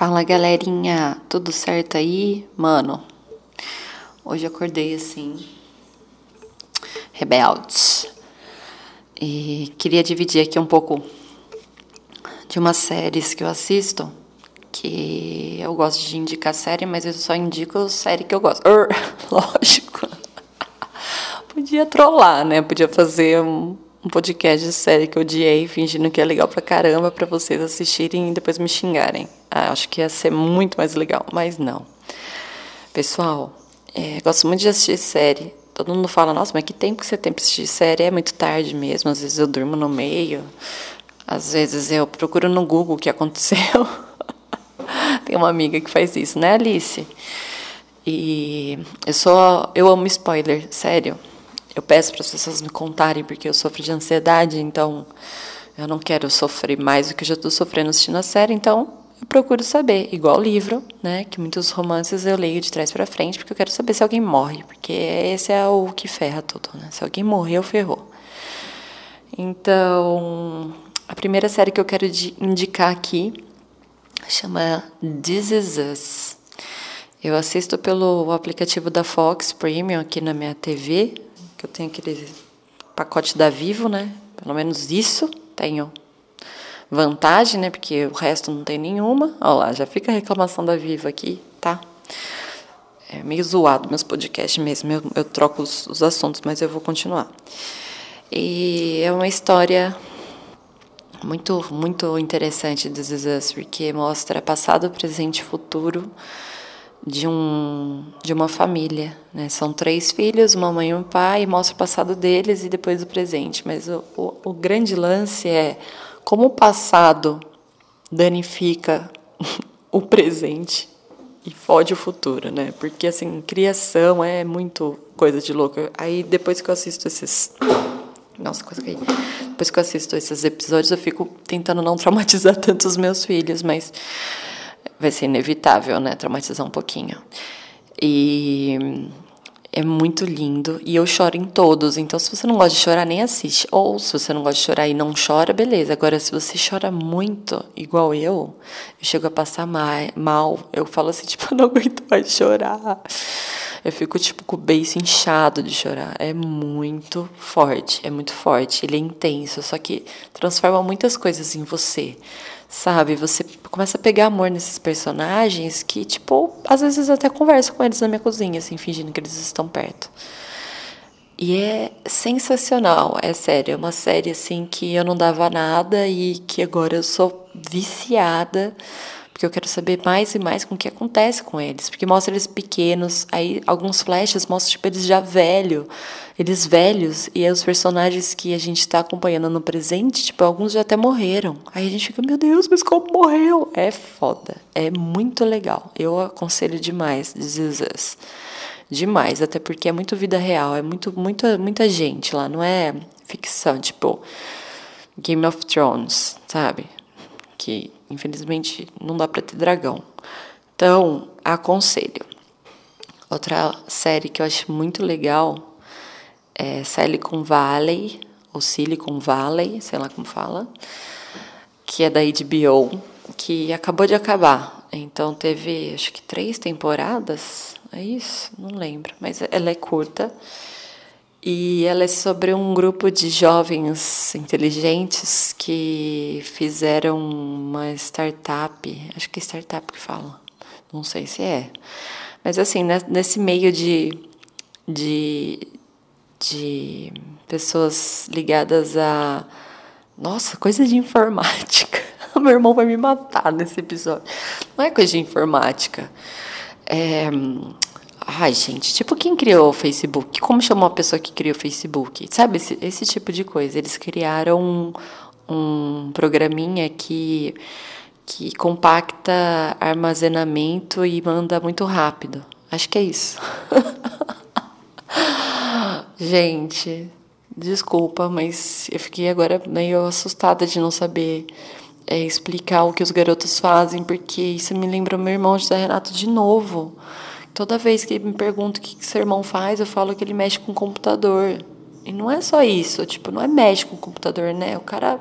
Fala galerinha, tudo certo aí? Mano, hoje acordei assim, rebelde. E queria dividir aqui um pouco de umas séries que eu assisto, que eu gosto de indicar série, mas eu só indico série que eu gosto. Ur, lógico. Podia trollar, né? Podia fazer um um podcast de série que eu odiei, fingindo que é legal pra caramba para vocês assistirem e depois me xingarem. Ah, acho que ia ser muito mais legal, mas não. Pessoal, é, gosto muito de assistir série. Todo mundo fala, nossa, mas que tempo que você tem pra assistir série? É muito tarde mesmo, às vezes eu durmo no meio, às vezes eu procuro no Google o que aconteceu. tem uma amiga que faz isso, né, Alice? E eu sou, eu amo spoiler, sério eu peço para as pessoas me contarem porque eu sofro de ansiedade, então eu não quero sofrer mais do que eu já estou sofrendo assistindo a série, então eu procuro saber, igual livro, né, que muitos romances eu leio de trás para frente, porque eu quero saber se alguém morre, porque esse é o que ferra tudo, né? Se alguém morreu, ferrou. Então, a primeira série que eu quero indicar aqui chama This Is Us. Eu assisto pelo aplicativo da Fox Premium aqui na minha TV, que eu tenho aquele pacote da Vivo, né? Pelo menos isso tenho vantagem, né? Porque o resto não tem nenhuma. Olha lá, já fica a reclamação da Vivo aqui, tá? É meio zoado meus podcasts mesmo. Eu, eu troco os, os assuntos, mas eu vou continuar. E é uma história muito, muito interessante do This porque mostra passado, presente e futuro de um de uma família, né? São três filhos, uma mãe e um pai, e mostra o passado deles e depois o presente. Mas o, o, o grande lance é como o passado danifica o presente e fode o futuro, né? Porque assim, criação é muito coisa de louco. Aí depois que eu assisto esses nossa, coisa que depois que eu assisto esses episódios, eu fico tentando não traumatizar tanto os meus filhos, mas vai ser inevitável, né? Traumatizar um pouquinho. E é muito lindo e eu choro em todos. Então, se você não gosta de chorar, nem assiste. Ou se você não gosta de chorar e não chora, beleza. Agora, se você chora muito, igual eu, eu chego a passar mal. Eu falo assim, tipo, eu não aguento mais chorar. Eu fico, tipo, com o beiço inchado de chorar. É muito forte, é muito forte. Ele é intenso, só que transforma muitas coisas em você sabe? Você começa a pegar amor nesses personagens que, tipo, às vezes até converso com eles na minha cozinha, assim, fingindo que eles estão perto. E é sensacional, é sério, é uma série assim que eu não dava nada e que agora eu sou viciada porque eu quero saber mais e mais com o que acontece com eles, porque mostra eles pequenos, aí alguns flashes mostram tipo eles já velho, eles velhos e aí os personagens que a gente está acompanhando no presente, tipo alguns já até morreram. Aí a gente fica, meu Deus, mas como morreu? É foda, é muito legal. Eu aconselho demais This Is Us. Demais, até porque é muito vida real, é muito muita muita gente lá, não é ficção, tipo Game of Thrones, sabe? Que Infelizmente, não dá para ter dragão. Então, aconselho. Outra série que eu acho muito legal é Silicon Valley, ou Silicon Valley, sei lá como fala, que é da HBO, que acabou de acabar. Então teve, acho que três temporadas, é isso? Não lembro, mas ela é curta. E ela é sobre um grupo de jovens inteligentes que fizeram uma startup, acho que é startup que fala, não sei se é. Mas assim, nesse meio de, de, de pessoas ligadas a. Nossa, coisa de informática. Meu irmão vai me matar nesse episódio. Não é coisa de informática. É Ai, gente, tipo quem criou o Facebook? Como chamou a pessoa que criou o Facebook? Sabe, esse, esse tipo de coisa. Eles criaram um, um programinha que, que compacta armazenamento e manda muito rápido. Acho que é isso. gente, desculpa, mas eu fiquei agora meio assustada de não saber é, explicar o que os garotos fazem, porque isso me lembra meu irmão José Renato de novo. Toda vez que me perguntam o que, que seu irmão faz, eu falo que ele mexe com o computador. E não é só isso, tipo, não é mexe com o computador, né? O cara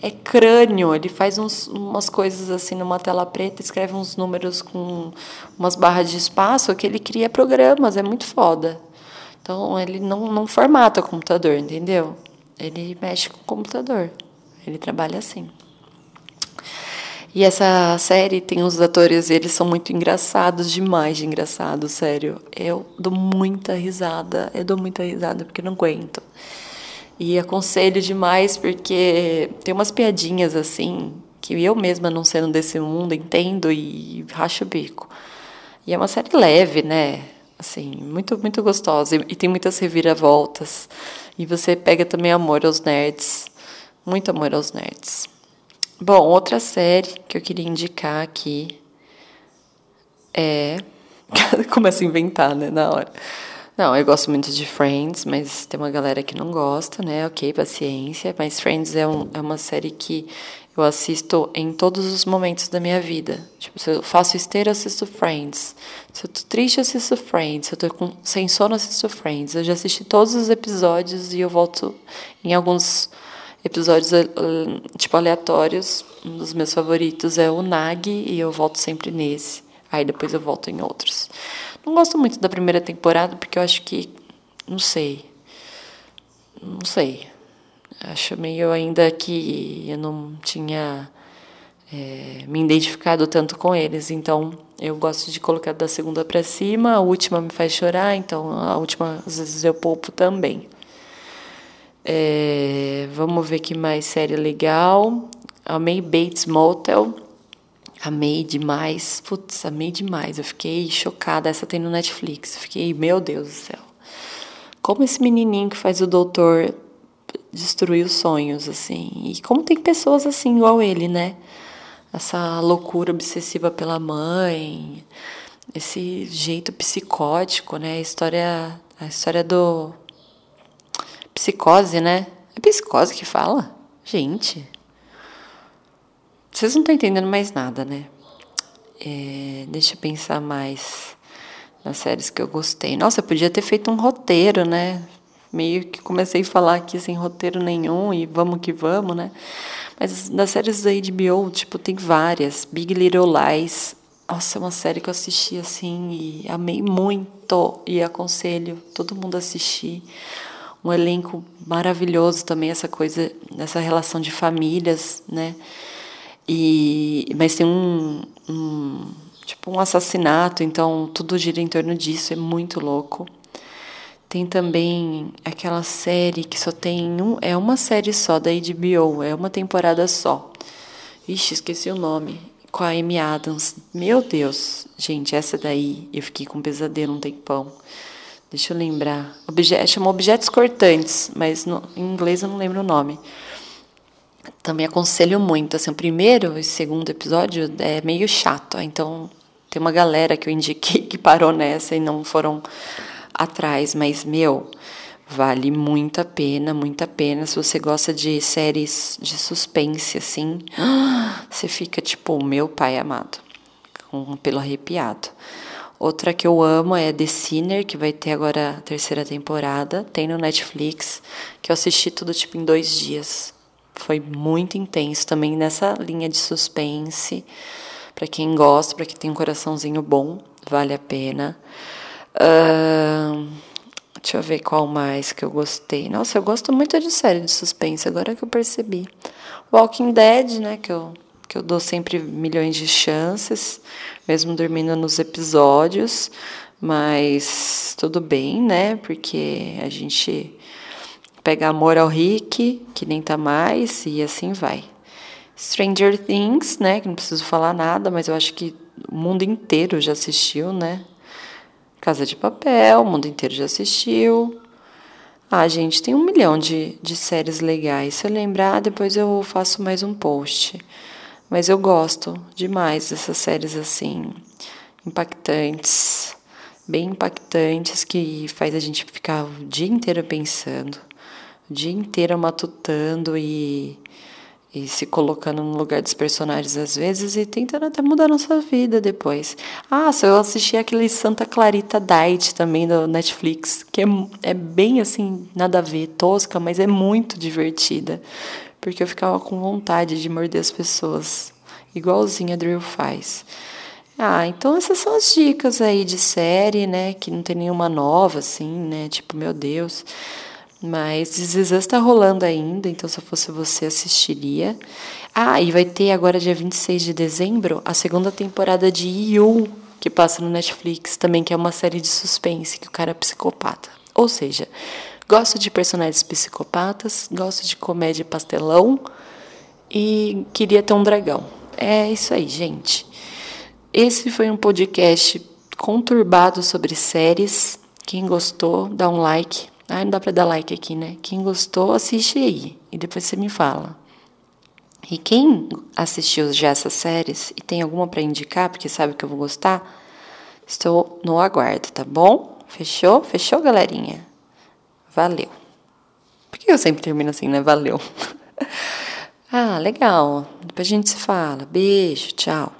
é crânio. Ele faz uns, umas coisas assim numa tela preta, escreve uns números com umas barras de espaço que ele cria programas. É muito foda. Então ele não, não formata o computador, entendeu? Ele mexe com o computador. Ele trabalha assim. E essa série tem os atores, eles são muito engraçados, demais de engraçados, sério. Eu dou muita risada, eu dou muita risada porque não aguento. E aconselho demais porque tem umas piadinhas assim que eu mesma, não sendo desse mundo, entendo e racho o bico. E é uma série leve, né? Assim, muito, muito gostosa. E tem muitas reviravoltas. E você pega também amor aos nerds. Muito amor aos nerds. Bom, outra série que eu queria indicar aqui é. Começa a inventar, né, na hora. Não, eu gosto muito de Friends, mas tem uma galera que não gosta, né? Ok, paciência. Mas Friends é, um, é uma série que eu assisto em todos os momentos da minha vida. Tipo, se eu faço esteira, assisto Friends. Se eu tô triste, assisto Friends. Se eu tô com, sem sono, assisto Friends. Eu já assisti todos os episódios e eu volto em alguns episódios eh, tipo aleatórios. Um dos meus favoritos é o Nag e eu volto sempre nesse. Aí depois eu volto em outros. Não gosto muito da primeira temporada porque eu acho que não sei. Não sei. Acho meio ainda que eu não tinha é, me identificado tanto com eles. Então, eu gosto de colocar da segunda para cima. A última me faz chorar, então a última às vezes eu poupo também. É, vamos ver que mais série legal. Amei Bates Motel. Amei demais. Putz, amei demais. Eu fiquei chocada. Essa tem no Netflix. fiquei, meu Deus do céu. Como esse menininho que faz o doutor destruiu sonhos, assim. E como tem pessoas assim, igual ele, né? Essa loucura obsessiva pela mãe, esse jeito psicótico, né? A história, a história do Psicose, né? É psicose que fala? Gente. Vocês não estão entendendo mais nada, né? É, deixa eu pensar mais nas séries que eu gostei. Nossa, eu podia ter feito um roteiro, né? Meio que comecei a falar aqui sem roteiro nenhum e vamos que vamos, né? Mas das séries da HBO, tipo, tem várias. Big Little Lies. Nossa, é uma série que eu assisti assim e amei muito e aconselho todo mundo a assistir um elenco maravilhoso também, essa coisa, essa relação de famílias, né? E, mas tem um, um, tipo um assassinato, então tudo gira em torno disso, é muito louco. Tem também aquela série que só tem um, é uma série só da HBO, é uma temporada só. Ixi, esqueci o nome. Com a Amy Adams. Meu Deus, gente, essa daí eu fiquei com um pesadelo um tempão. Deixa eu lembrar. Obje chama Objetos Cortantes, mas no, em inglês eu não lembro o nome. Também aconselho muito. Assim, o primeiro e segundo episódio é meio chato. Então, tem uma galera que eu indiquei que parou nessa e não foram atrás. Mas, meu, vale muito a pena, muito a pena. Se você gosta de séries de suspense, assim, você fica tipo, meu pai amado, com um pelo arrepiado. Outra que eu amo é The Sinner, que vai ter agora a terceira temporada. Tem no Netflix, que eu assisti tudo tipo em dois dias. Foi muito intenso também nessa linha de suspense. Para quem gosta, para quem tem um coraçãozinho bom, vale a pena. Uh, deixa eu ver qual mais que eu gostei. Nossa, eu gosto muito de série de suspense, agora que eu percebi. Walking Dead, né, que eu que eu dou sempre milhões de chances, mesmo dormindo nos episódios, mas tudo bem, né? Porque a gente pega amor ao Rick, que nem tá mais, e assim vai. Stranger Things, né? Que não preciso falar nada, mas eu acho que o mundo inteiro já assistiu, né? Casa de Papel, o mundo inteiro já assistiu. Ah, gente, tem um milhão de, de séries legais. Se eu lembrar, depois eu faço mais um post. Mas eu gosto demais dessas séries assim, impactantes, bem impactantes, que faz a gente ficar o dia inteiro pensando, o dia inteiro matutando e, e se colocando no lugar dos personagens às vezes e tentando até mudar nossa vida depois. Ah, se eu assisti aquele Santa Clarita Diet também do Netflix, que é, é bem assim, nada a ver, tosca, mas é muito divertida porque eu ficava com vontade de morder as pessoas, igualzinho a Drill faz. Ah, então essas são as dicas aí de série, né? Que não tem nenhuma nova, assim, né? Tipo, meu Deus. Mas This está rolando ainda, então se eu fosse você, assistiria. Ah, e vai ter agora, dia 26 de dezembro, a segunda temporada de You, que passa no Netflix também, que é uma série de suspense, que o cara é psicopata. Ou seja, gosto de personagens psicopatas, gosto de comédia pastelão e queria ter um dragão. É isso aí, gente. Esse foi um podcast conturbado sobre séries. Quem gostou, dá um like. Ah, não dá para dar like aqui, né? Quem gostou, assiste aí e depois você me fala. E quem assistiu já essas séries e tem alguma para indicar, porque sabe que eu vou gostar, estou no aguardo, tá bom? Fechou? Fechou, galerinha? Valeu. Por que eu sempre termino assim, né? Valeu. ah, legal. Depois a gente se fala. Beijo, tchau.